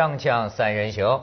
锵锵三人行，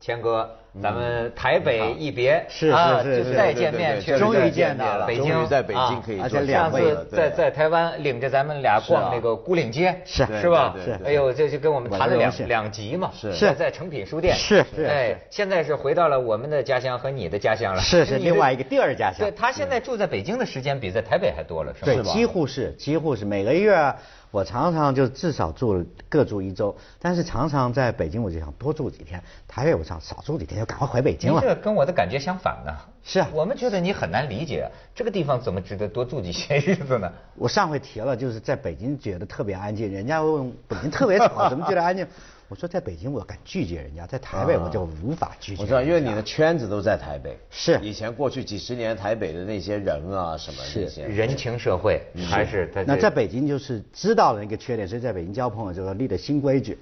谦哥，咱们台北一别，是啊是是就是再见面，确实终于再见到了北京终于在北京可以啊做上两位次在在台湾领着咱们俩逛那个孤岭街，是。是吧？哎呦，这就跟我们谈了两两集嘛，是。在在诚品书店，是是哎，现在是回到了我们的家乡和你的家乡了，是是另外一个第二家乡。对他现在住在北京的时间比在台北还多了，是吧？对，几乎是几乎是每个月我常常就至少住各住一周，但是常常在北京我就想多住几天，台北我想少住几天就赶快回北京了。你这跟我的感觉相反呢。是啊我们觉得你很难理解这个地方怎么值得多住几些日子呢？我上回提了，就是在北京觉得特别安静，人家问北京特别吵，怎么觉得安静？我说在北京我敢拒绝人家，在台北我就无法拒绝。我知道，因为你的圈子都在台北。是以前过去几十年台北的那些人啊，什么是那些人情社会还是他那在北京就是知道了那个缺点，所以在北京交朋友就是立了新规矩，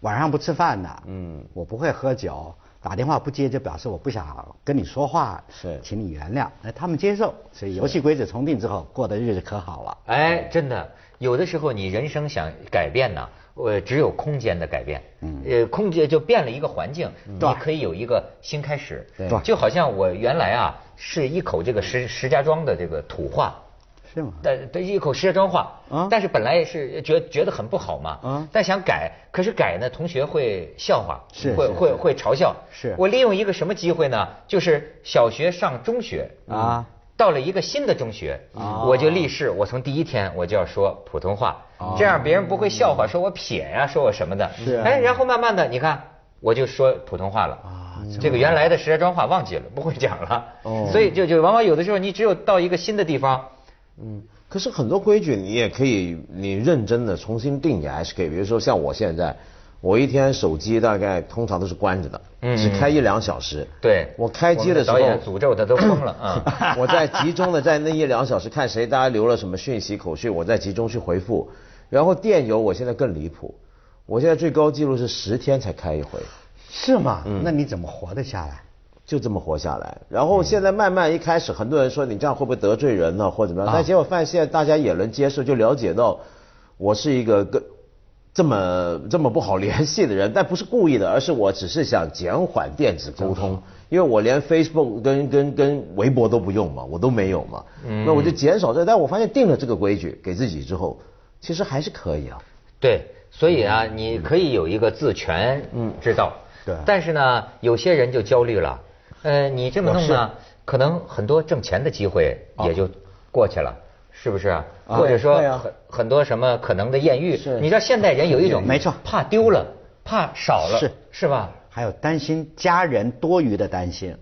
晚上不吃饭的，嗯，我不会喝酒，打电话不接就表示我不想跟你说话，是请你原谅。那他们接受，所以游戏规则重定之后，过的日子可好了。哎，真的，有的时候你人生想改变呢，呃，只有空间的改变，嗯，呃，空间就变了一个环境，你可以有一个新开始，对就好像我原来啊是一口这个石石家庄的这个土话。是吗？但对一口石家庄话，啊但是本来也是觉觉得很不好嘛，啊但想改，可是改呢，同学会笑话，会是是是会会嘲笑。是我利用一个什么机会呢？就是小学上中学啊，到了一个新的中学，我就立誓，我从第一天我就要说普通话，这样别人不会笑话，说我撇呀、说我什么的。哎，然后慢慢的，你看，我就说普通话了。这个原来的石家庄话忘记了，不会讲了。哦所以就就往往有的时候，你只有到一个新的地方。嗯，可是很多规矩你也可以，你认真的重新定也还是可以。比如说像我现在，我一天手机大概通常都是关着的，嗯只开一两小时。对，我开机的时候，导演诅咒他都疯了啊！我在集中的在那一两小时看谁大家留了什么讯息口讯，我在集中去回复。然后电邮我现在更离谱，我现在最高记录是十天才开一回，是吗？那你怎么活得下来？就这么活下来。然后现在慢慢一开始，很多人说你这样会不会得罪人呢，或者怎么样？但结果发现现在大家也能接受，就了解到我是一个跟这么这么不好联系的人，但不是故意的，而是我只是想减缓电子沟通，因为我连 Facebook 跟跟跟微博都不用嘛，我都没有嘛，那我就减少这。但我发现定了这个规矩给自己之后，其实还是可以啊。对，所以啊，你可以有一个自权之道。对但是呢，有些人就焦虑了。呃，你这么弄呢，可能很多挣钱的机会也就过去了，是不是啊？啊或者说很很多什么可能的艳遇，是。你知道现代人有一种没错。怕丢了，怕少了，是。是吧？还有担心家人多余的担心，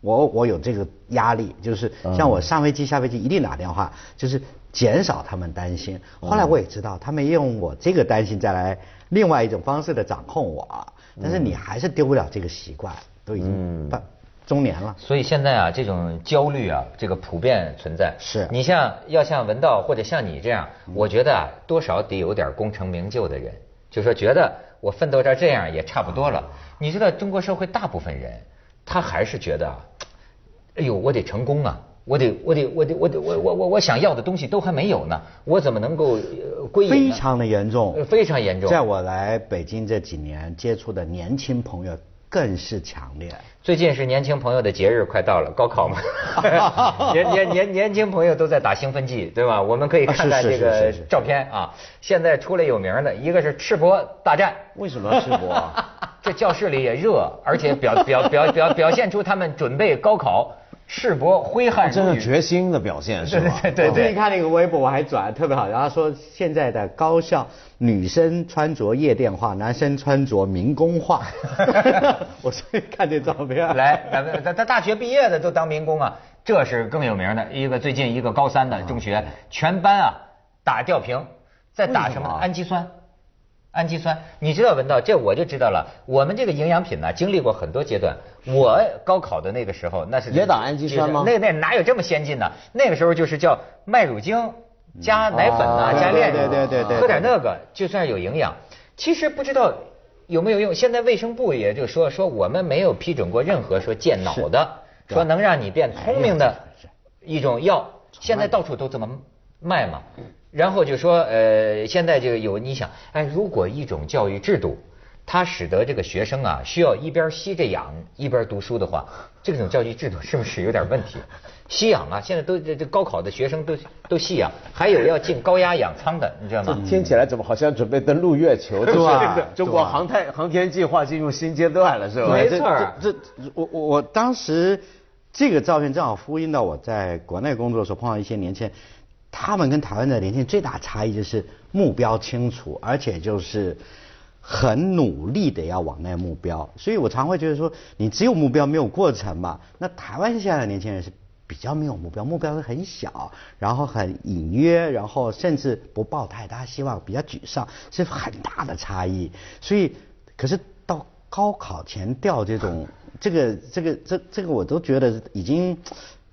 我我有这个压力，就是像我上飞机下飞机一定打电话，就是减少他们担心。后来我也知道，他们用我这个担心再来另外一种方式的掌控我，但是你还是丢不了这个习惯，都已经半中年了。所以现在啊，这种焦虑啊，这个普遍存在。是你像要像文道或者像你这样，我觉得啊，多少得有点功成名就的人，就说觉得我奋斗到这样也差不多了。你知道中国社会大部分人，他还是觉得啊，哎呦，我得成功啊。我得，我得，我得，我得，我我我我想要的东西都还没有呢，我怎么能够呃归隐呢？非常的严重呃，非常严重。在我来北京这几年接触的年轻朋友更是强烈。最近是年轻朋友的节日快到了，高考嘛，年年年年轻朋友都在打兴奋剂，对吧？我们可以看看这个照片啊。现在出来有名的一个是赤膊大战，为什么要吃播啊？这教室里也热，而且表表表表表现出他们准备高考，赤膊挥汗真的。决心的表现是对吧？对对对我最近看那个微博，我还转特别好，然后说现在的高校女生穿着夜店化，男生穿着民工化。我最近看这照片，来，咱们他他大学毕业的都当民工啊，这是更有名的一个最近一个高三的中学，全班啊打吊瓶，在打什么氨基酸。氨基酸，你知道文道，这我就知道了。我们这个营养品呢，经历过很多阶段。我高考的那个时候，那是也打氨基酸吗那那哪有这么先进呢？那个时候就是叫麦乳精加奶粉啊，哦加炼乳，对对对对对喝点那个就算有营养。其实不知道有没有用。现在卫生部也就说说我们没有批准过任何说健脑的，说能让你变聪明的一种药，现在到处都这么卖嘛。然后就说呃，现在就有你想，哎，如果一种教育制度。它使得这个学生啊需要一边吸着氧一边读书的话，这种教育制度是不是有点问题？吸氧啊，现在都这这高考的学生都都吸氧，还有要进高压氧舱的，你知道吗？听起来怎么好像准备登陆月球？对吧中国航太航天计划进入新阶段了，是吧？没错这这这我我我当时这个照片正好呼应到我在国内工作的时候碰到一些年轻人，他们跟台湾的年轻人最大差异就是目标清楚，而且就是很努力的要往那目标。所以我常会觉得说，你只有目标没有过程嘛。那台湾现在的年轻人是。比较没有目标，目标是很小，然后很隐约，然后甚至不抱太大希望，比较沮丧，是很大的差异。所以，可是到高考前掉这种，这个这个这这个我都觉得已经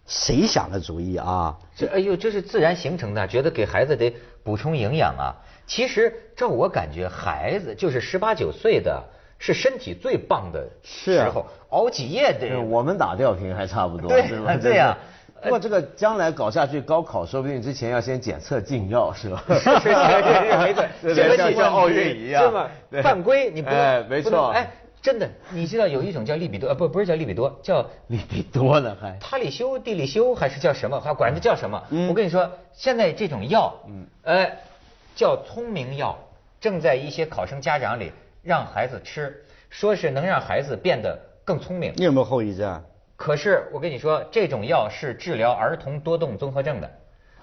谁想的主意啊？这哎呦，这是自然形成的，觉得给孩子得补充营养啊。其实照我感觉，孩子就是十八九岁的，是身体最棒的时候，熬几夜得。我们打吊瓶还差不多，对是吧？对呀不过这个将来搞下去，高考说不定之前要先检测禁药，是吧？是是是是没错，对这个你像像奥运一样，是吗对？犯规你不能哎，没错，哎，真的，你知道有一种叫利比多，呃，不不是叫利比多，叫利比多呢还。他里修、地里修还是叫什么？还管它叫什么？嗯我跟你说，现在这种药，嗯，呃，叫聪明药，正在一些考生家长里让孩子吃，说是能让孩子变得更聪明。你有没有后遗症啊？可是我跟你说，这种药是治疗儿童多动综合症的。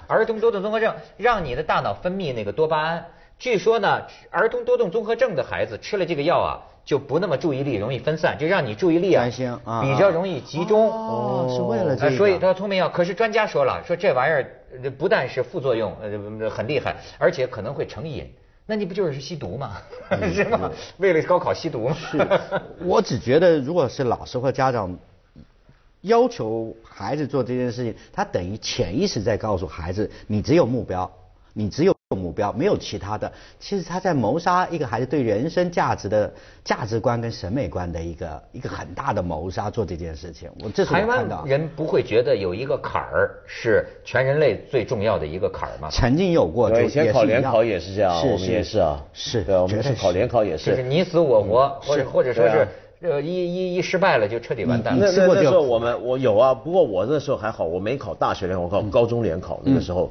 儿童多动综合症让你的大脑分泌那个多巴胺。据说呢，儿童多动综合症的孩子吃了这个药啊，就不那么注意力容易分散，就让你注意力啊专心啊比较容易集中。哦是为了这个呃所以他聪明药。可是专家说了，说这玩意儿呃不但是副作用呃很厉害，而且可能会成瘾。那你不就是吸毒吗？是吗？为了高考吸毒吗？是，我只觉得如果是老师或家长要求孩子做这件事情，他等于潜意识在告诉孩子，你只有目标，你只有目标，没有其他的。其实他在谋杀一个孩子对人生价值的价值观跟审美观的一个一个很大的谋杀，做这件事情。我这是我台湾的。人不会觉得有一个坎儿是全人类最重要的一个坎儿吗？曾经有过，就对，以前考联考也是这样，是我们也是啊，是，对，我们是考联考也就是是。你死我活，或者或者说是呃一一一失败了就彻底完蛋了。那你吃过这个那那时候我们我有啊，不过我那时候还好，我没考大学联考，我考高中联考那个时候，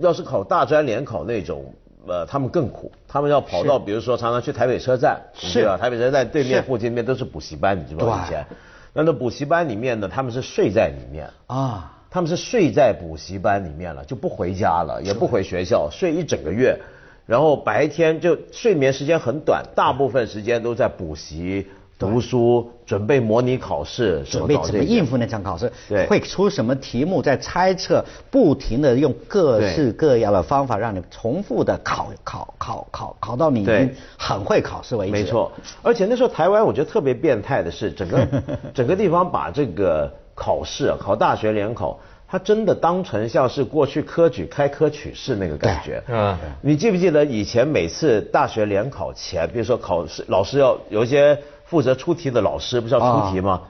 要是考大专联考那种。呃，他们更苦，他们要跑到，比如说常常去台北车站，是对吧？台北车站对面附近那边都是补习班，你知道吗？以前，那那补习班里面呢，他们是睡在里面，啊，他们是睡在补习班里面了，就不回家了，也不回学校，睡一整个月，然后白天就睡眠时间很短，大部分时间都在补习、读书、准备模拟考试，准备怎么应付那场考试，对。会出什么题目，在猜测，不停的用各式各样的方法让你重复的考考考考考到你已经很会考试为止。没错，而且那时候台湾我觉得特别变态的是，整个 整个地方把这个考试啊，考大学联考，它真的当成像是过去科举开科取士那个感觉。嗯你记不记得以前每次大学联考前，比如说考试老师要有一些负责出题的老师不是要出题吗？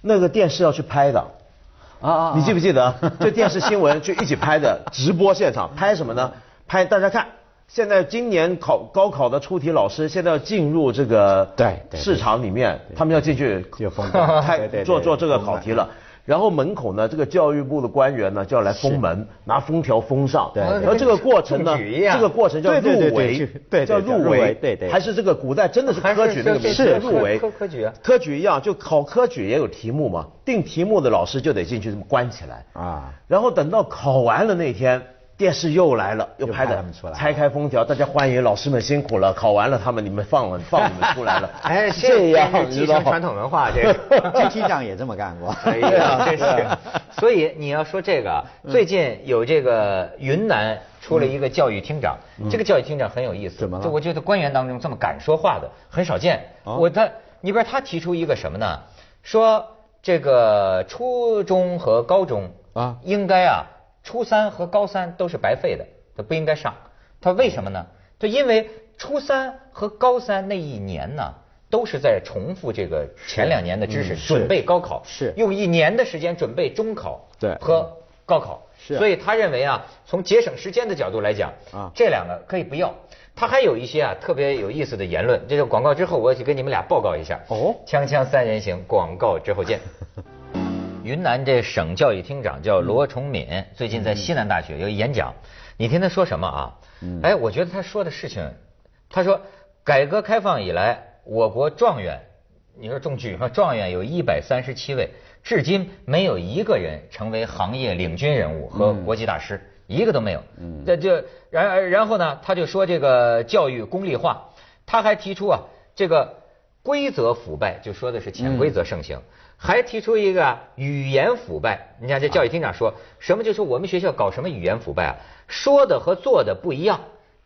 那个电视要去拍的。啊啊，你记不记得？这电视新闻就一起拍的直播现场，拍什么呢？拍大家看，现在今年考高考的出题老师现在要进入这个对对市场里面，他们要进去做做这个考题了。然后门口呢，这个教育部的官员呢就要来封门，拿封条封上。对然后这个过程呢这个过程叫入围去，对对叫叫入入围围，对对。还是这个古代真的是科举那个名入围。科科举啊科举一样，就考科举也有题目嘛，定题目的老师就得进去这么关起来。啊。然后等到考完了那天，电视又来了，又拍的他们出来拆开封条，大家欢迎老师们辛苦了，考完了他们你们放了放你们出来了，哎，这样继承传统文化，这个。这机长也这么干过。哎呀，真是。所以你要说这个啊，最近有这个云南出了一个教育厅长，这个教育厅长很有意思。怎么了就我觉得官员当中这么敢说话的很少见。哦我他，你比如他提出一个什么呢？说这个初中和高中啊应该啊，初三和高三都是白费的，他不应该上。他为什么呢？他因为初三和高三那一年呢，都是在重复这个前两年的知识，嗯准备高考，是用一年的时间准备中考，对和高考，是所以他认为啊，从节省时间的角度来讲，啊这两个可以不要。他还有一些啊特别有意思的言论。这个广告之后，我去跟你们俩报告一下。哦锵锵三人行，广告之后见。云南这省教育厅长叫罗崇敏，最近在西南大学有一演讲，你听他说什么啊？哎，我觉得他说的事情，他说改革开放以来，我国状元，你说中举吗？状元有一百三十七位，至今没有一个人成为行业领军人物和国际大师，一个都没有。嗯，这就然然后呢，他就说这个教育功利化，他还提出啊，这个规则腐败，就说的是潜规则盛行。还提出一个啊语言腐败，你看这教育厅长说什么？就说我们学校搞什么语言腐败啊？说的和做的不一样，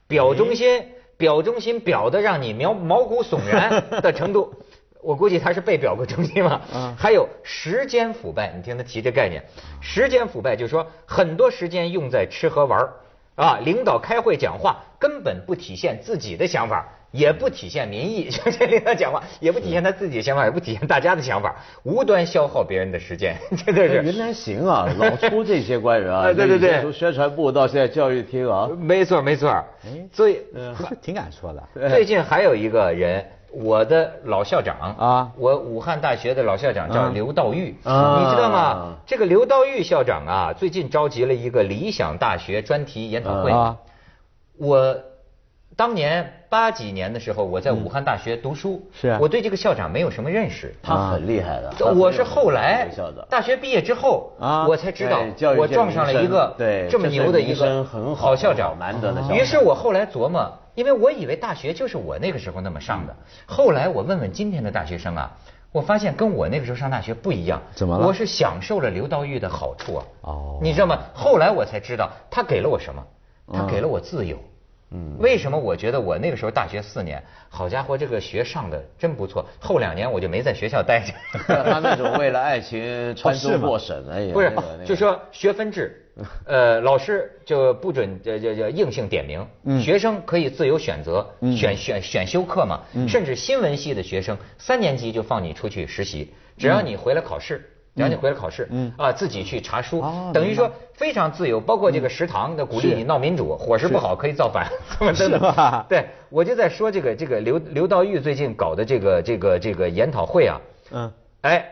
表忠心，表忠心表的让你毛毛骨悚然的程度。我估计他是被表过忠心嘛。还有时间腐败，你听他提这概念，时间腐败就是说很多时间用在吃喝玩儿啊，领导开会讲话根本不体现自己的想法。也不体现民意，就这领导讲话也不体现他自己的想法，也不体现大家的想法，无端消耗别人的时间，真的是。云南行啊，老出这些官员啊，对对对，从宣传部到现在教育厅啊，没错没错。哎，所以挺敢说的。最近还有一个人，我的老校长啊，我武汉大学的老校长叫刘道玉，你知道吗？这个刘道玉校长啊，最近召集了一个理想大学专题研讨会，我。当年八几年的时候，我在武汉大学读书，是啊，我对这个校长没有什么认识，他很厉害的。我是后来大学毕业之后，啊，我才知道，我撞上了一个这么牛的一个好校长，难得的校长。于是我后来琢磨，因为我以为大学就是我那个时候那么上的，后来我问问今天的大学生啊，我发现跟我那个时候上大学不一样。怎么了？我是享受了刘道玉的好处啊。哦。你知道吗？后来我才知道，他给了我什么？他给了我自由。嗯，为什么我觉得我那个时候大学四年，好家伙，这个学上的真不错。后两年我就没在学校待着。他那种为了爱情穿州过省哎不是，就说学分制，呃，老师就不准这这这硬性点名，学生可以自由选择，选选选修课嘛。甚至新闻系的学生，三年级就放你出去实习，只要你回来考试。然后你回来考试，嗯啊，自己去查书，等于说非常自由，包括这个食堂的鼓励你闹民主，伙食不好可以造反，是吧？对，我就在说这个这个刘刘道玉最近搞的这个这个这个研讨会啊，嗯，哎，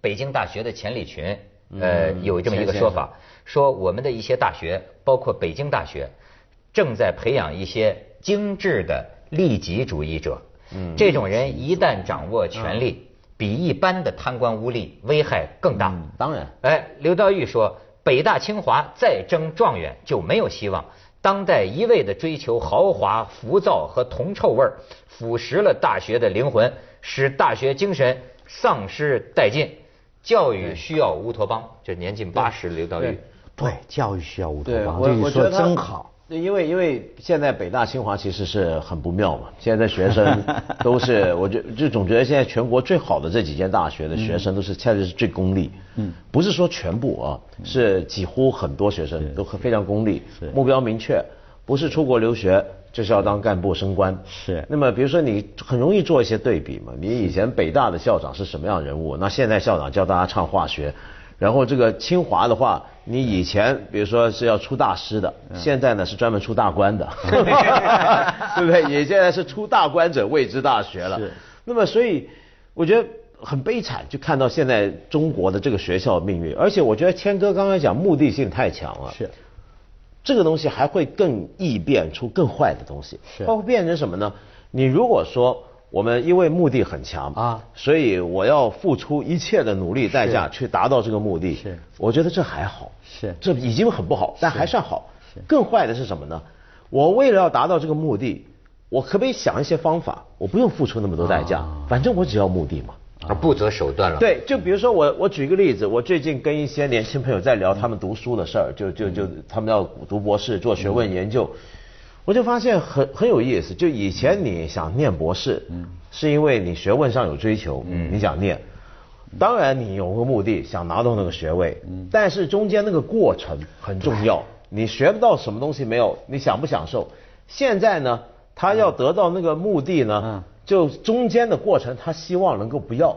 北京大学的钱理群，呃，有这么一个说法，说我们的一些大学，包括北京大学，正在培养一些精致的利己主义者，嗯，这种人一旦掌握权力。比一般的贪官污吏危害更大。当然，哎，刘道玉说，北大清华再争状元就没有希望。当代一味的追求豪华、浮躁和铜臭味儿，腐蚀了大学的灵魂，使大学精神丧失殆尽。教育需要乌托邦，这年近八十的刘道玉。对，教育需要乌托邦。我我觉得真好。因为因为现在北大清华其实是很不妙嘛，现在学生 都是，我就就总觉得现在全国最好的这几间大学的学生都是现在是最功利，嗯，不是说全部啊，是几乎很多学生都非常功利，目标明确，不是出国留学就是要当干部升官，是。那么比如说你很容易做一些对比嘛，你以前北大的校长是什么样人物，那现在校长教大家唱化学。然后这个清华的话，你以前比如说是要出大师的，现在呢是专门出大官的，对不对？你现在是出大官者谓之大学了。那么所以我觉得很悲惨，就看到现在中国的这个学校命运。而且我觉得谦哥刚才讲目的性太强了，是这个东西还会更易变出更坏的东西，是包括变成什么呢？你如果说。我们因为目的很强啊，所以我要付出一切的努力代价去达到这个目的。是，我觉得这还好。是，这已经很不好，但还算好。是，更坏的是什么呢？我为了要达到这个目的，我可不可以想一些方法？我不用付出那么多代价，反正我只要目的嘛。而不择手段了。对，就比如说我，我举一个例子，我最近跟一些年轻朋友在聊他们读书的事儿，就就就他们要读博士做学问研究。我就发现很很有意思，就以前你想念博士，嗯，是因为你学问上有追求，嗯，你想念，当然你有个目的想拿到那个学位，嗯，但是中间那个过程很重要，你学不到什么东西没有，你想不享受？现在呢，他要得到那个目的呢，嗯。就中间的过程他希望能够不要，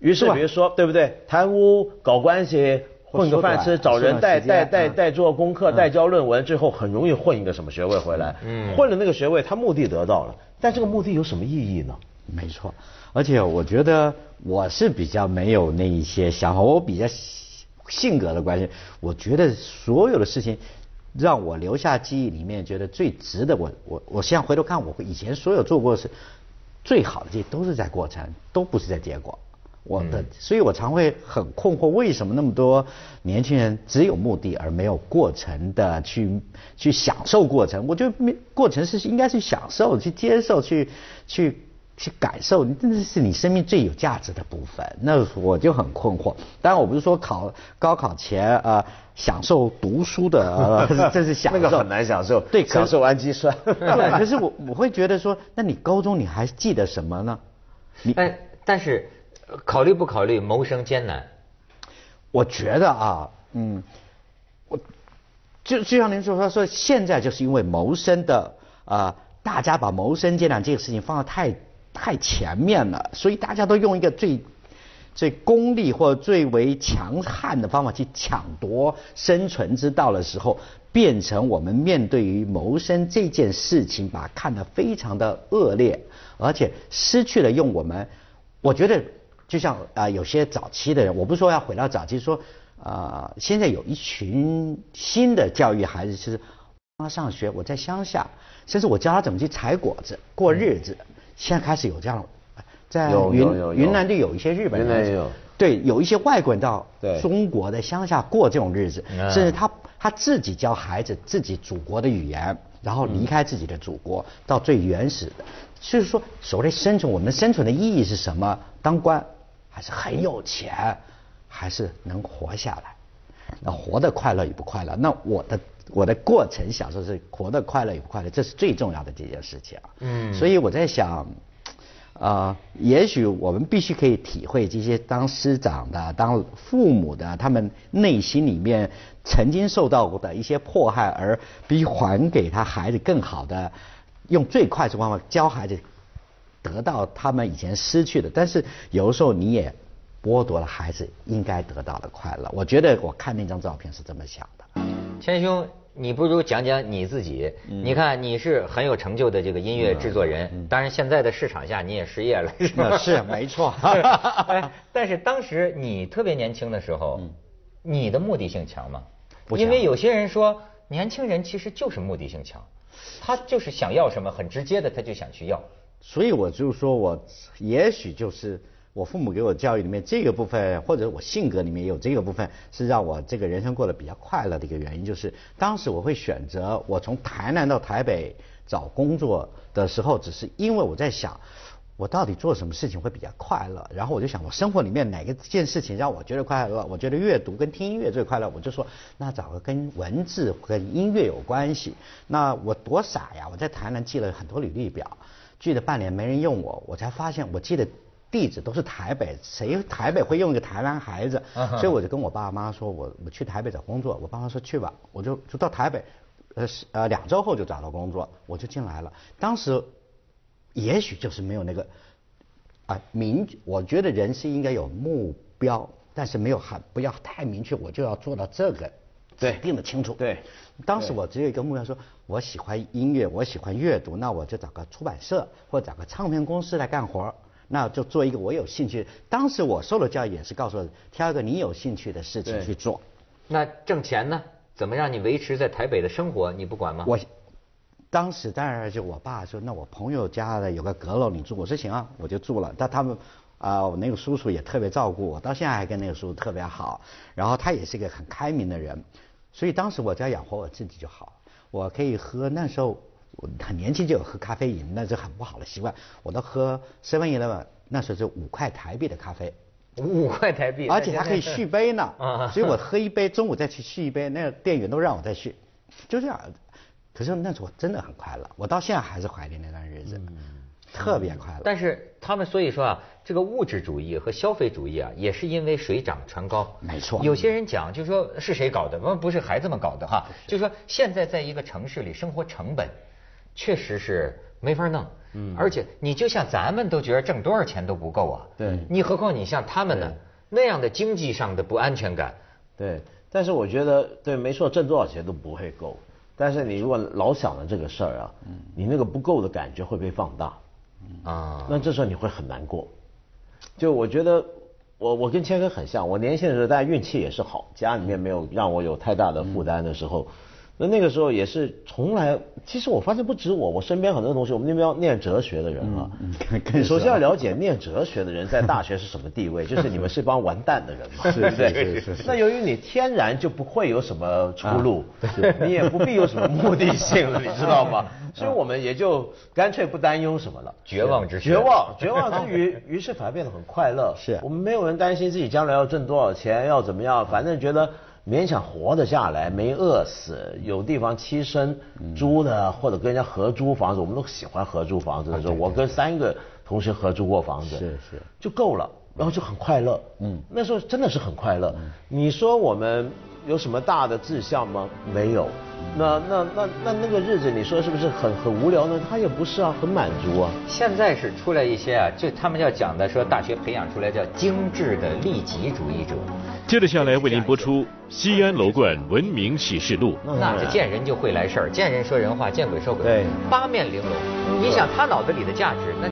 于是比如说对不对？贪污、搞关系。混个饭吃，找人代代代代。做功课，代交论文，最后很容易混一个什么学位回来。嗯，混了那个学位，他目的得到了，但这个目的有什么意义呢？没错，而且我觉得我是比较没有那一些想法，我比较性格的关系，我觉得所有的事情让我留下记忆里面觉得最值得我我我现在回头看，我以前所有做过的事，最好的这些都是在过程，都不是在结果。我的，所以我常会很困惑，为什么那么多年轻人只有目的而没有过程的去去享受过程？我觉得没过程是应该去享受、去接受、去去去感受，真的是你生命最有价值的部分。那我就很困惑。当然，我不是说考高考前啊享受读书的，呃、这是享受，那个很难享受。对，享受氨基酸。对，可是我我会觉得说，那你高中你还记得什么呢？你哎，但是。考虑不考虑谋生艰难？我觉得啊，嗯，我就就像您说说说，现在就是因为谋生的啊，大家把谋生艰难这个事情放得太太前面了，所以大家都用一个最最功利或最为强悍的方法去抢夺生存之道的时候，变成我们面对于谋生这件事情，把看得非常的恶劣，而且失去了用我们，我觉得。就像啊，有些早期的人，我不是说要回到早期，说啊，现在有一群新的教育孩子，是他上学，我在乡下，甚至我教他怎么去采果子过日子。现在开始有这样，在云云南就有一些日本人，对，有一些外国人到中国的乡下过这种日子，甚至他他自己教孩子自己祖国的语言，然后离开自己的祖国，到最原始的，就是说所谓生存，我们生存的意义是什么？当官。还是很有钱，还是能活下来？那活得快乐与不快乐？那我的我的过程享受是活得快乐与不快乐，这是最重要的这件事情啊。嗯。所以我在想，啊，也许我们必须可以体会这些当师长的、当父母的，他们内心里面曾经受到过的一些迫害，而比还给他孩子更好的，用最快速方法教孩子。得到他们以前失去的，但是有的时候你也剥夺了孩子应该得到的快乐。我觉得我看那张照片是这么想的。千兄，你不如讲讲你自己。你看你是很有成就的这个音乐制作人，当然现在的市场下你也失业了，是吧？是没错。但是当时你特别年轻的时候，你的目的性强吗？因为有些人说年轻人其实就是目的性强，他就是想要什么很直接的，他就想去要。所以我就说，我也许就是我父母给我教育里面这个部分，或者我性格里面有这个部分，是让我这个人生过得比较快乐的一个原因。就是当时我会选择我从台南到台北找工作的时候，只是因为我在想，我到底做什么事情会比较快乐。然后我就想，我生活里面哪个件事情让我觉得快乐？我觉得阅读跟听音乐最快乐。我就说，那找个跟文字跟音乐有关系。那我多傻呀！我在台南记了很多履历表。记了半年没人用我，我才发现我记得地址都是台北，谁台北会用一个台湾孩子？所以我就跟我爸妈说，我我去台北找工作。我爸妈说去吧，我就就到台北，呃呃两周后就找到工作，我就进来了。当时也许就是没有那个啊明，我觉得人是应该有目标，但是没有很不要太明确，我就要做到这个。对，定的清楚。对，当时我只有一个目标，说我喜欢音乐，我喜欢阅读，那我就找个出版社或者找个唱片公司来干活那就做一个我有兴趣。当时我受的教育也是告诉我，挑一个你有兴趣的事情去做。那挣钱呢？怎么让你维持在台北的生活？你不管吗？我当时当然就我爸说，那我朋友家的有个阁楼，你住。我说行啊，我就住了。但他们啊，我那个叔叔也特别照顾我，到现在还跟那个叔叔特别好。然后他也是一个很开明的人。所以当时我只要养活我自己就好，我可以喝那时候我很年轻就有喝咖啡饮，那是很不好的习惯。我都喝 seven eleven，那时候是五块台币的咖啡，五块台币，而且还可以续杯呢。所以我喝一杯，中午再去续一杯，那个店员都让我再续，就这样。可是那时候我真的很快乐，我到现在还是怀念那段日子。特别快乐，但是他们所以说啊，这个物质主义和消费主义啊，也是因为水涨船高。没错，有些人讲，就说是谁搞的？不不是孩子们搞的哈，就说现在在一个城市里生活成本确实是没法弄。嗯，而且你就像咱们都觉得挣多少钱都不够啊。对，你何况你像他们呢？那样的经济上的不安全感，对，但是我觉得对，没错，挣多少钱都不会够。但是你如果老想着这个事儿啊，你那个不够的感觉会被放大，啊，那这时候你会很难过。就我觉得，我我跟谦哥很像，我年轻的时候，大家运气也是好，家里面没有让我有太大的负担的时候。那那个时候也是从来，其实我发现不止我，我身边很多同学，我们那边要念哲学的人啊，更首先要了解念哲学的人在大学是什么地位，就是你们是帮完蛋的人嘛，对不对？那由于你天然就不会有什么出路，你也不必有什么目的性了，你知道吗？所以我们也就干脆不担忧什么了，绝望之绝望，绝望之余，于是反而变得很快乐。是我们没有人担心自己将来要挣多少钱，要怎么样，反正觉得。勉强活得下来，没饿死，有地方栖身，租的或者跟人家合租房子，我们都喜欢合租房子的时候，我跟三个同学合租过房子，是是，就够了，然后就很快乐，嗯，那时候真的是很快乐。你说我们有什么大的志向吗？没有。那那那那那个日子，你说是不是很很无聊呢？他也不是啊，很满足啊。现在是出来一些啊，就他们要讲的说，大学培养出来叫精致的利己主义者。接着下来为您播出《西安楼冠文明启示录》。那是见人就会来事儿，见人说人话，见鬼说鬼，对，八面玲珑。你想他脑子里的价值，那。